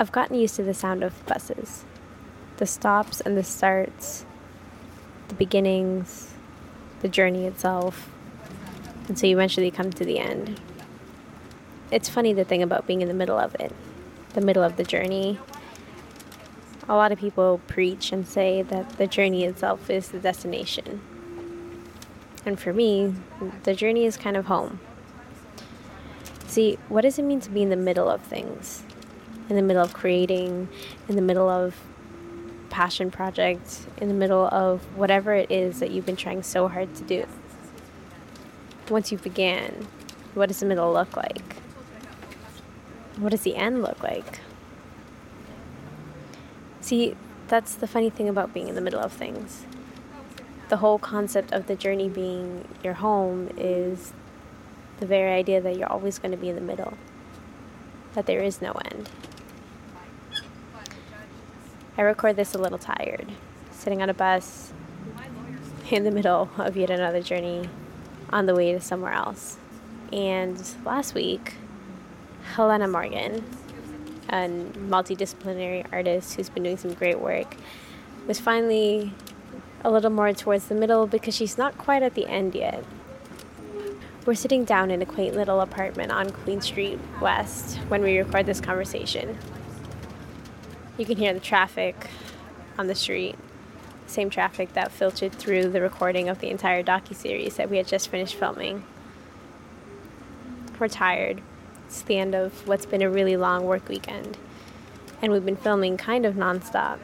I've gotten used to the sound of buses the stops and the starts, the beginnings, the journey itself, until you eventually come to the end. It's funny the thing about being in the middle of it, the middle of the journey. A lot of people preach and say that the journey itself is the destination. And for me, the journey is kind of home. See, what does it mean to be in the middle of things? In the middle of creating, in the middle of passion project, in the middle of whatever it is that you've been trying so hard to do. Once you began, what does the middle look like? What does the end look like? See, that's the funny thing about being in the middle of things. The whole concept of the journey being your home is the very idea that you're always going to be in the middle, that there is no end. I record this a little tired, sitting on a bus in the middle of yet another journey on the way to somewhere else. And last week, Helena Morgane, a multidisciplinary artist who's been doing some great work, was finally a little more towards the middle because she's not quite at the end yet. We're sitting down in a quaint little apartment on Queen Street West when we record this conversation. You can hear the traffic on the street, same traffic that filtered through the recording of the entire docu-series that we had just finished filming. We're tired. It's the end of what's been a really long work weekend, and we've been filming kind of nonstop.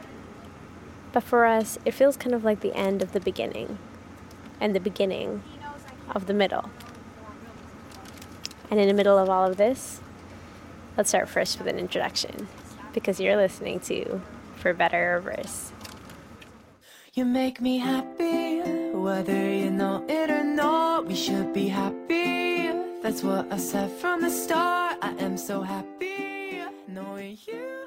But for us, it feels kind of like the end of the beginning, and the beginning of the middle. And in the middle of all of this, let's start first with an introduction because you're listening to For Better or Worse. You make me happy, whether you know it or not. We should be happy. That's what I said from the start. I am so happy knowing you.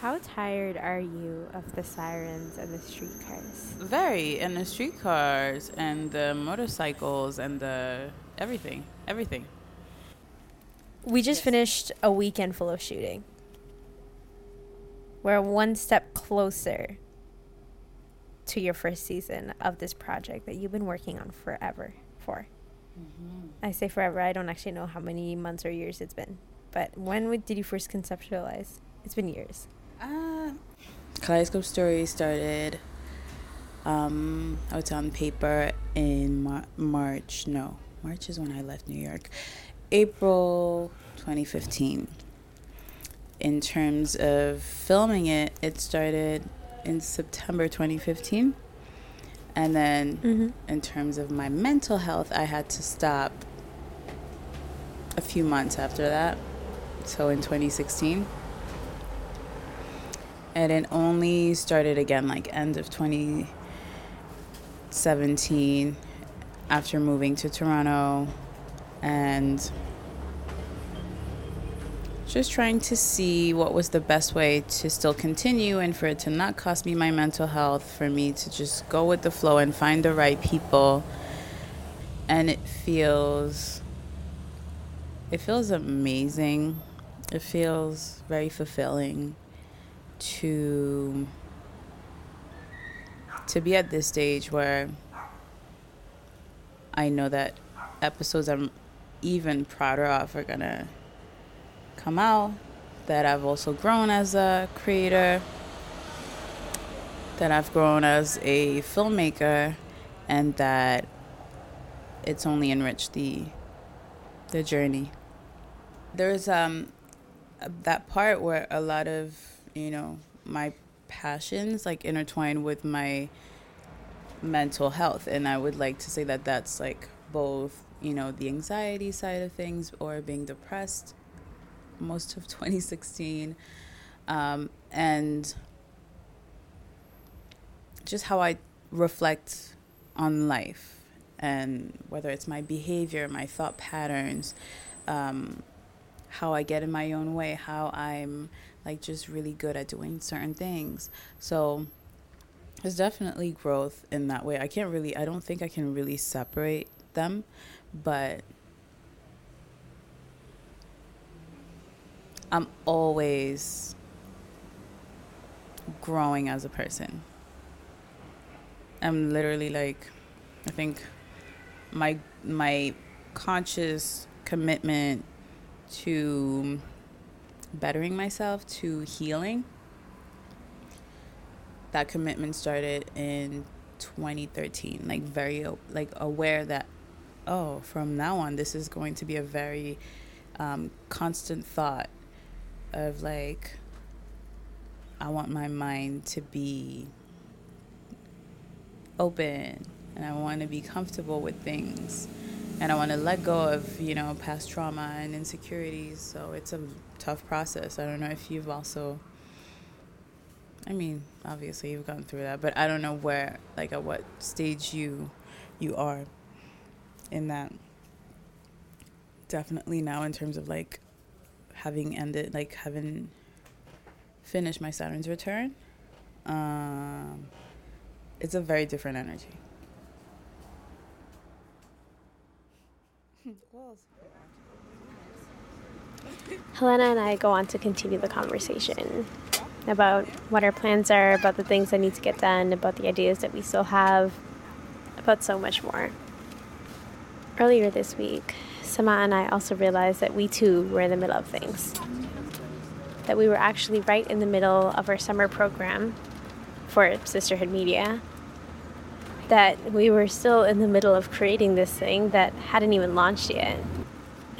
How tired are you of the sirens and the streetcars? Very, and the streetcars and the motorcycles and the everything, everything. We just Yes. finished a weekend full of shooting. We're one step closer to your first season of this project that you've been working on forever for. Mm-hmm. I say forever, I don't actually know how many months or years it's been. But when did you first conceptualize? It's been years. Uh, Kaleidoscope Story started, um, I would say on paper in Mar- March. No, March is when I left New York. April 2015. In terms of filming it, it started in September 2015. And then Mm-hmm. in terms of my mental health, I had to stop a few months after that. So in 2016. And it only started again like end of 2017 after moving to Toronto and just trying to see what was the best way to still continue and for it to not cost me my mental health, for me to just go with the flow and find the right people. And it feels it feels amazing. It feels very fulfilling to to be at this stage where I know that episodes I'm even prouder of are gonna come out. That I've also grown as a creator. That I've grown as a filmmaker, and that it's only enriched the the journey. There's um that part where a lot of you know my passions like intertwine with my mental health. And i would like to say that that's like both you know the anxiety side of things or being depressed most of 2016 um, and just how i reflect on life and whether it's my behavior my thought patterns um, how I get in my own way, how I'm like just really good at doing certain things. So there's definitely growth in that way. I can't really I don't think I can really separate them, but I'm always growing as a person. I'm literally like I think my my conscious commitment to bettering myself to healing that commitment started in 2013 like very like aware that oh from now on this is going to be a very um, constant thought of like i want my mind to be open and i want to be comfortable with things and i want to let go of you know past trauma and insecurities so it's a tough process i don't know if you've also I mean, obviously you've gone through that, but I don't know where, like, at what stage you, you are, in that. Definitely now, in terms of like, having ended, like, having finished my Saturn's return, um, it's a very different energy. Helena and I go on to continue the conversation about what our plans are, about the things that need to get done, about the ideas that we still have, about so much more. Earlier this week, Samah and I also realized that we too were in the middle of things. That we were actually right in the middle of our summer program for Sisterhood Media. That we were still in the middle of creating this thing that hadn't even launched yet.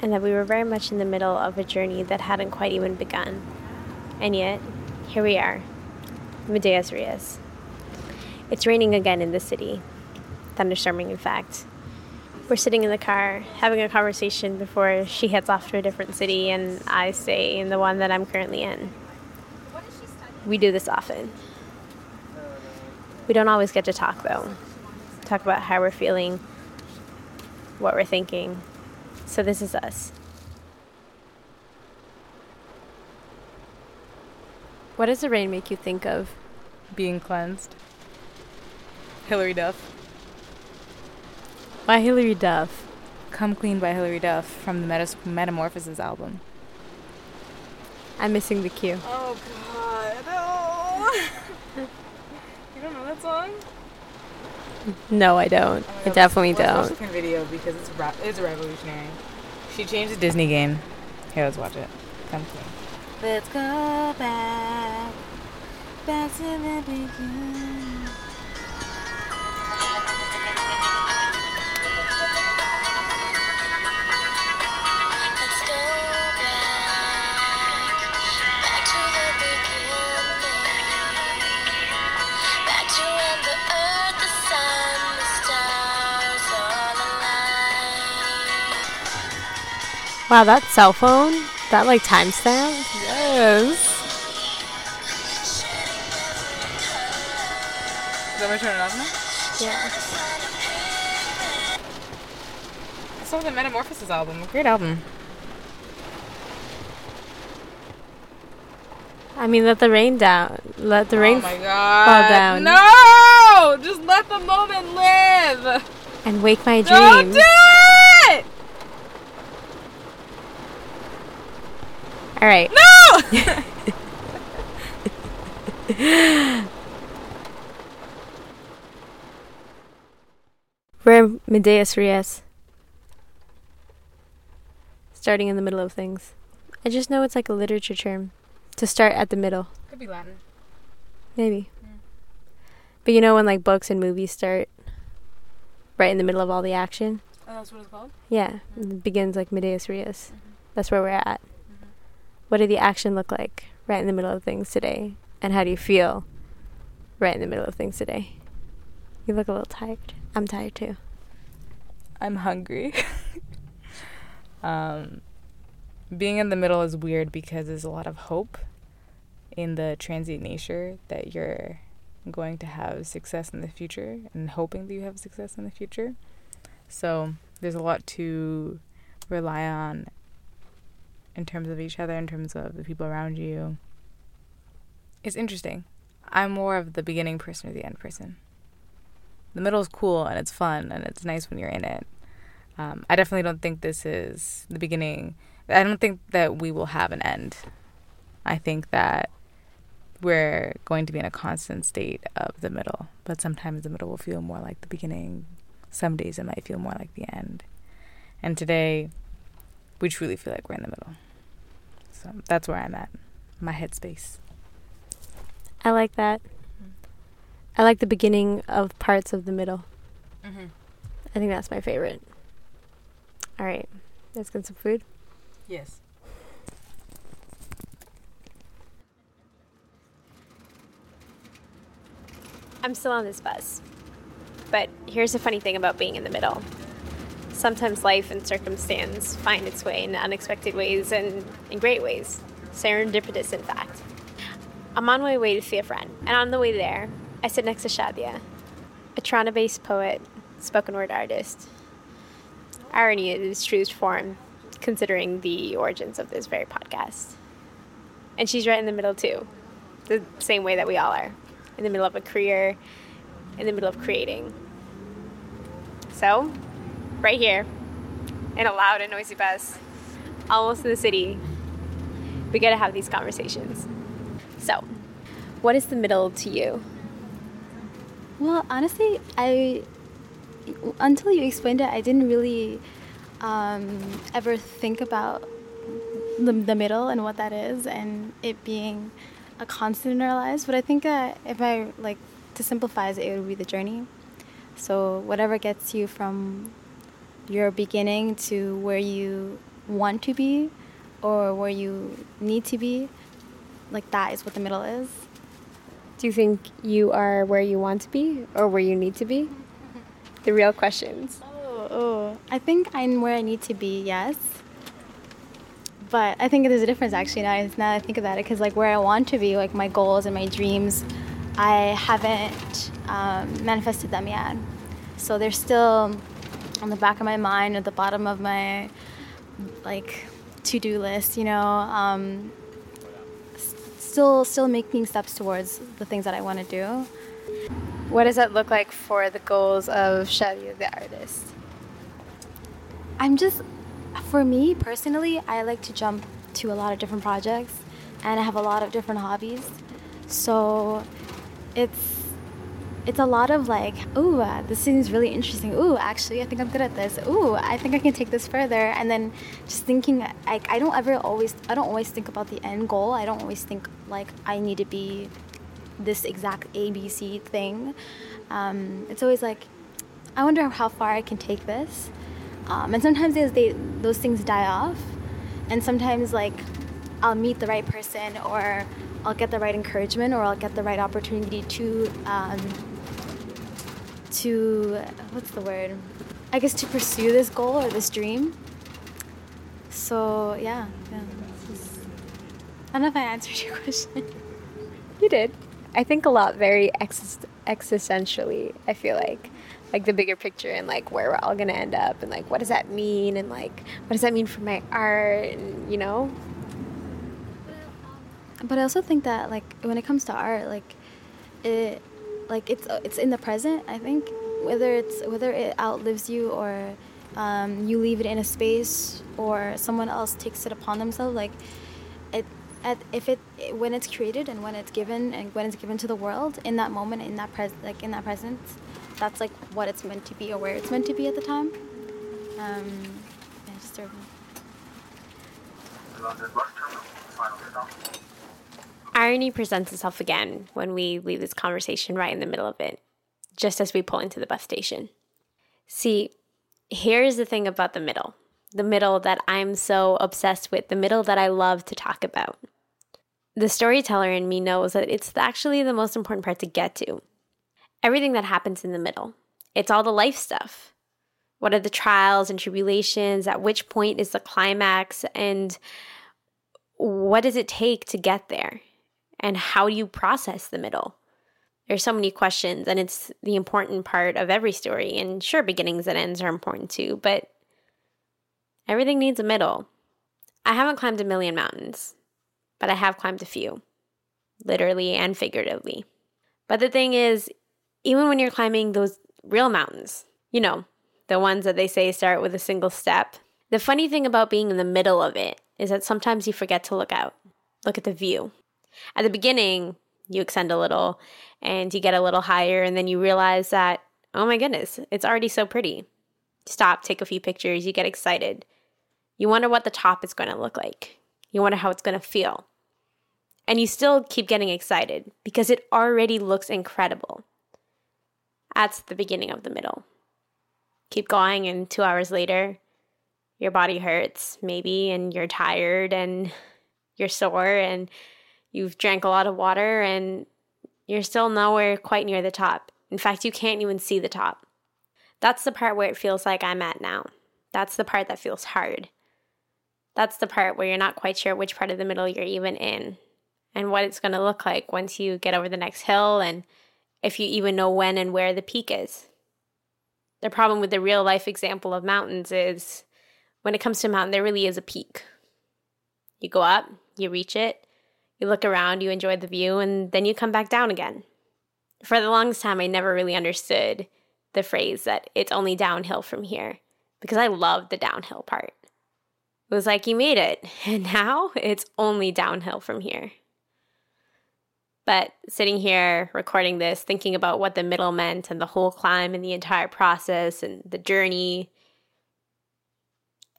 And that we were very much in the middle of a journey that hadn't quite even begun. And yet, here we are, medias res. It's raining again in the city, thunderstorming, in fact. We're sitting in the car having a conversation before she heads off to a different city, and I stay in the one that I'm currently in. We do this often. We don't always get to talk, though. Talk about how we're feeling, what we're thinking. So, this is us. What does the rain make you think of? Being cleansed. Hilary Duff. Why Hilary Duff? Come Clean by Hilary Duff from the Metas- Metamorphosis album. I'm missing the cue. Oh god. Oh. you don't know that song? No, I don't. Oh I God, definitely let's watch don't. the video because it's ra- it's revolutionary. She changed the Disney game. Here, let's watch it. Come Clean. Let's go back, back to the beginning. Wow, that cell phone, that like timestamp. Yes. That my turn it off now? Yeah. It's on the Metamorphosis album. Great album. I mean, let the rain down. Let the oh rain my f- god. down. No! Just let the moment live. and wake my Don't dreams. do it! All right. No! We're in medias Starting in the middle of things. I just know it's like a literature term. To start at the middle. Could be Latin. Maybe. Mm. But you know when like books and movies start right in the middle of all the action? Oh, that's what it's called? Yeah. Mm. It begins like medias res. Mm-hmm. That's where we're at. What did the action look like right in the middle of things today? And how do you feel right in the middle of things today? You look a little tired. I'm tired too. I'm hungry. um, being in the middle is weird because there's a lot of hope in the transient nature that you're going to have success in the future and hoping that you have success in the future. So there's a lot to rely on in terms of each other, in terms of the people around you, It's interesting. I'm more of the beginning person or the end person. The middle is cool and it's fun and it's nice when you're in it. Um, I definitely don't think this is the beginning. I don't think that we will have an end. I think that we're going to be in a constant state of the middle, but sometimes the middle will feel more like the beginning. Some days it might feel more like the end. And today, we truly feel like we're in the middle. So that's where I'm at, my headspace. I like that. Mm-hmm. I like the beginning of parts of the middle. Mm-hmm. I think that's my favorite. All right, let's get some food. Yes. I'm still on this bus. But here's the funny thing about being in the middle. Sometimes life and circumstance find its way in unexpected ways and in great ways. Serendipitous, in fact. I'm on my way to see a friend, and on the way there, I sit next to Shadiya, a Toronto based poet, spoken word artist. Irony in its truest form, considering the origins of this very podcast. And she's right in the middle, too, the same way that we all are in the middle of a career, in the middle of creating. So, right here, in a loud and noisy bus, almost in the city, we gotta have these conversations. So, what is the middle to you? Well, honestly, I until you explained it, I didn't really um, ever think about the, the middle and what that is, and it being a constant in our lives. But I think that if I like to simplify it, it would be the journey. So whatever gets you from your beginning to where you want to be, or where you need to be, like that is what the middle is. Do you think you are where you want to be or where you need to be? The real questions. Oh, oh, I think I'm where I need to be, yes. But I think there's a difference actually now, now that I think about it, because like where I want to be, like my goals and my dreams, I haven't um, manifested them yet. So they're still on the back of my mind, at the bottom of my like to-do list, you know. Um, still, still making steps towards the things that I want to do. What does that look like for the goals of Shadiya the artist? I'm just, for me personally, I like to jump to a lot of different projects and I have a lot of different hobbies. So it's, it's a lot of like, ooh, uh, this seems really interesting. Ooh, actually, I think I'm good at this. Ooh, I think I can take this further. And then just thinking, like, I don't ever always, I don't always think about the end goal. I don't always think like I need to be this exact ABC thing. Um, it's always like, I wonder how far I can take this. Um, and sometimes they, those things die off. And sometimes, like, I'll meet the right person or I'll get the right encouragement or I'll get the right opportunity to, um, to, what's the word? I guess to pursue this goal or this dream. So, yeah, yeah. I don't know if I answered your question. You did. I think a lot very exist- existentially, I feel like. Like the bigger picture and like where we're all gonna end up and like what does that mean and like what does that mean for my art and you know? but I also think that like when it comes to art, like it, like it's it's in the present. I think whether it's whether it outlives you or um, you leave it in a space or someone else takes it upon themselves, like it. At, if it when it's created and when it's given and when it's given to the world in that moment in that pres like in that presence, that's like what it's meant to be or where it's meant to be at the time. Um, yeah, Irony presents itself again when we leave this conversation right in the middle of it, just as we pull into the bus station. See, here's the thing about the middle the middle that I'm so obsessed with, the middle that I love to talk about. The storyteller in me knows that it's actually the most important part to get to. Everything that happens in the middle, it's all the life stuff. What are the trials and tribulations? At which point is the climax? And what does it take to get there? And how do you process the middle? There's so many questions, and it's the important part of every story. And sure, beginnings and ends are important too, but everything needs a middle. I haven't climbed a million mountains, but I have climbed a few. literally and figuratively. But the thing is, even when you're climbing those real mountains, you know, the ones that they say start with a single step, the funny thing about being in the middle of it is that sometimes you forget to look out, look at the view. At the beginning, you extend a little and you get a little higher, and then you realize that, oh my goodness, it's already so pretty. Stop, take a few pictures, you get excited. You wonder what the top is going to look like. You wonder how it's going to feel. And you still keep getting excited because it already looks incredible. That's the beginning of the middle. Keep going, and two hours later, your body hurts, maybe, and you're tired and you're sore, and you've drank a lot of water, and you're still nowhere quite near the top. In fact, you can't even see the top. That's the part where it feels like I'm at now. That's the part that feels hard. That's the part where you're not quite sure which part of the middle you're even in and what it's going to look like once you get over the next hill and if you even know when and where the peak is. The problem with the real life example of mountains is when it comes to a mountain, there really is a peak. You go up, you reach it, you look around, you enjoy the view, and then you come back down again. For the longest time, I never really understood the phrase that it's only downhill from here because I love the downhill part. It was like you made it, and now it's only downhill from here. But sitting here recording this, thinking about what the middle meant and the whole climb and the entire process and the journey,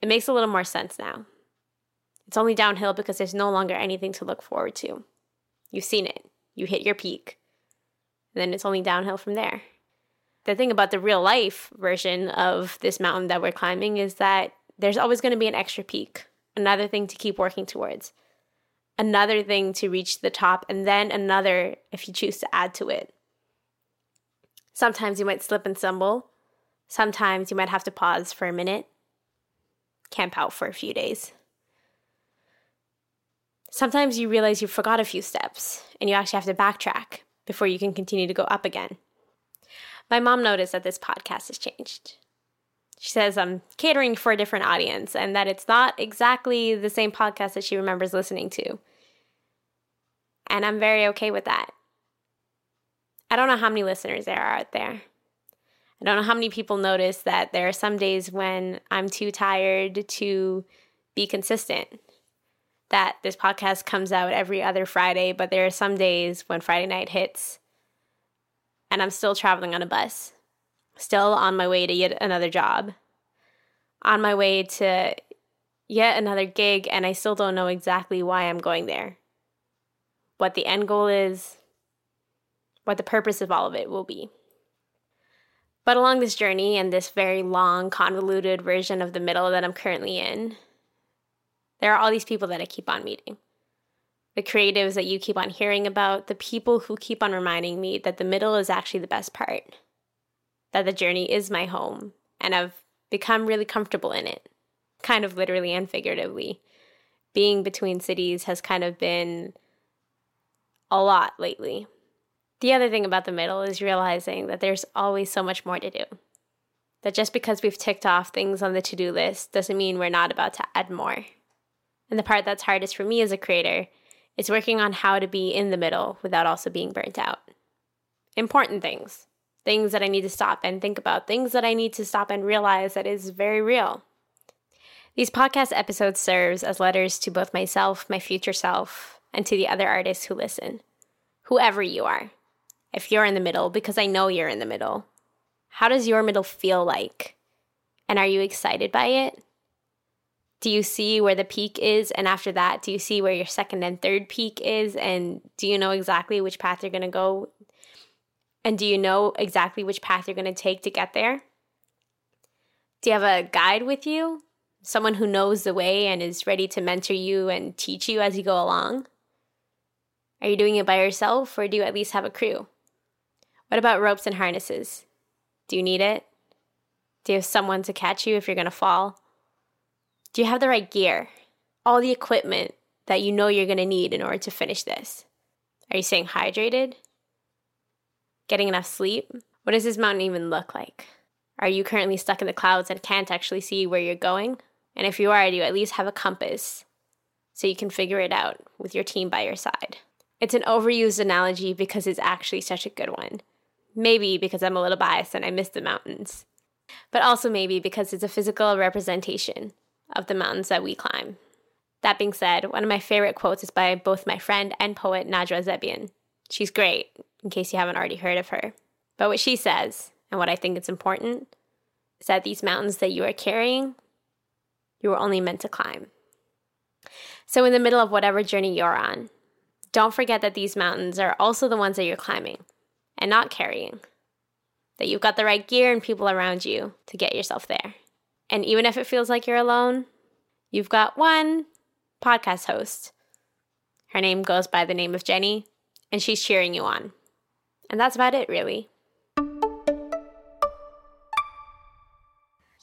it makes a little more sense now. It's only downhill because there's no longer anything to look forward to. You've seen it, you hit your peak, then it's only downhill from there. The thing about the real life version of this mountain that we're climbing is that there's always going to be an extra peak, another thing to keep working towards another thing to reach the top, and then another if you choose to add to it. Sometimes you might slip and stumble. Sometimes you might have to pause for a minute, camp out for a few days. Sometimes you realize you forgot a few steps and you actually have to backtrack before you can continue to go up again. My mom noticed that this podcast has changed. She says I'm catering for a different audience and that it's not exactly the same podcast that she remembers listening to. And I'm very okay with that. I don't know how many listeners there are out there. I don't know how many people notice that there are some days when I'm too tired to be consistent. That this podcast comes out every other Friday, but there are some days when Friday night hits and I'm still traveling on a bus still on my way to yet another job, on my way to yet another gig, and I still don't know exactly why I'm going there, what the end goal is, what the purpose of all of it will be. But along this journey and this very long, convoluted version of the middle that I'm currently in, there are all these people that I keep on meeting. The creatives that you keep on hearing about, the people who keep on reminding me that the middle is actually the best part that the journey is my home and I've become really comfortable in it, kind of literally and figuratively. Being between cities has kind of been a lot lately. The other thing about the middle is realizing that there's always so much more to do. That just because we've ticked off things on the to do list doesn't mean we're not about to add more. And the part that's hardest for me as a creator is working on how to be in the middle without also being burnt out. Important things, things that I need to stop and think about, things that I need to stop and realize that is very real. These podcast episodes serves as letters to both myself, my future self, and to the other artists who listen. Whoever you are. If you're in the middle, because I know you're in the middle. How does your middle feel like? And are you excited by it? Do you see where the peak is? And after that, do you see where your second and third peak is? And do you know exactly which path you're going to go and do you know exactly which path you're going to take to get there? Do you have a guide with you? Someone who knows the way and is ready to mentor you and teach you as you go along? Are you doing it by yourself or do you at least have a crew? What about ropes and harnesses? Do you need it? Do you have someone to catch you if you're going to fall? Do you have the right gear? All the equipment that you know you're going to need in order to finish this? Are you staying hydrated? getting enough sleep? What does this mountain even look like? Are you currently stuck in the clouds and can't actually see where you're going? And if you are, do you at least have a compass so you can figure it out with your team by your side? It's an overused analogy because it's actually such a good one. Maybe because I'm a little biased and I miss the mountains, but also maybe because it's a physical representation of the mountains that we climb. That being said, one of my favorite quotes is by both my friend and poet Najwa Zebian. She's great, in case you haven't already heard of her. But what she says, and what I think it's important, is that these mountains that you are carrying, you were only meant to climb. So, in the middle of whatever journey you're on, don't forget that these mountains are also the ones that you're climbing and not carrying. That you've got the right gear and people around you to get yourself there. And even if it feels like you're alone, you've got one podcast host. Her name goes by the name of Jenny, and she's cheering you on. And that's about it, really.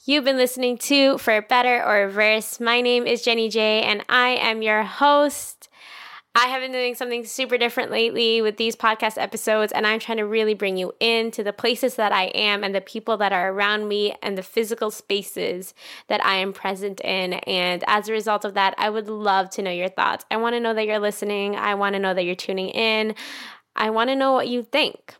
You've been listening to For Better or Worse. My name is Jenny Jay, and I am your host. I have been doing something super different lately with these podcast episodes, and I'm trying to really bring you into the places that I am and the people that are around me and the physical spaces that I am present in. And as a result of that, I would love to know your thoughts. I want to know that you're listening, I want to know that you're tuning in, I want to know what you think.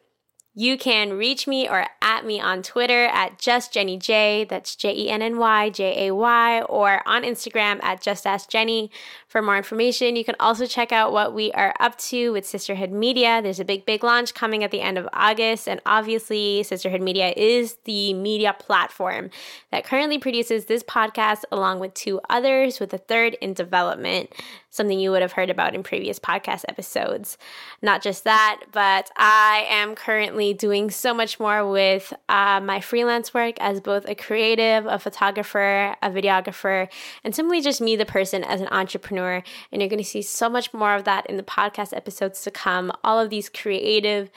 You can reach me or at me on Twitter at just Jenny J. That's J E N N Y J A Y, or on Instagram at Just Ask Jenny for more information. You can also check out what we are up to with Sisterhood Media. There's a big, big launch coming at the end of August, and obviously, Sisterhood Media is the media platform that currently produces this podcast along with two others, with a third in development something you would have heard about in previous podcast episodes. Not just that, but I am currently doing so much more with uh, my freelance work as both a creative, a photographer, a videographer, and simply just me, the person, as an entrepreneur. And you're going to see so much more of that in the podcast episodes to come. All of these creative,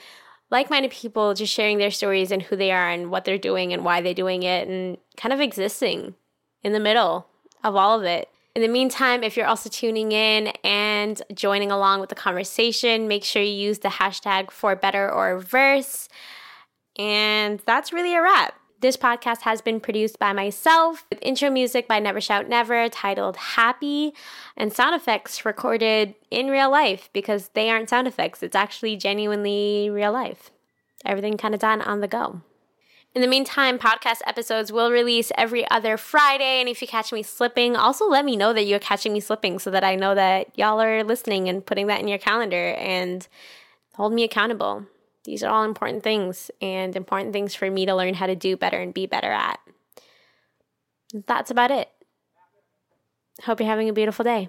like minded people just sharing their stories and who they are and what they're doing and why they're doing it and kind of existing in the middle of all of it. In the meantime, if you're also tuning in and joining along with the conversation, make sure you use the hashtag for better or reverse. And that's really a wrap. This podcast has been produced by myself with intro music by Never Shout Never titled Happy and sound effects recorded in real life because they aren't sound effects. It's actually genuinely real life. Everything kind of done on the go. In the meantime, podcast episodes will release every other Friday. And if you catch me slipping, also let me know that you're catching me slipping so that I know that y'all are listening and putting that in your calendar and hold me accountable. These are all important things and important things for me to learn how to do better and be better at. That's about it. Hope you're having a beautiful day.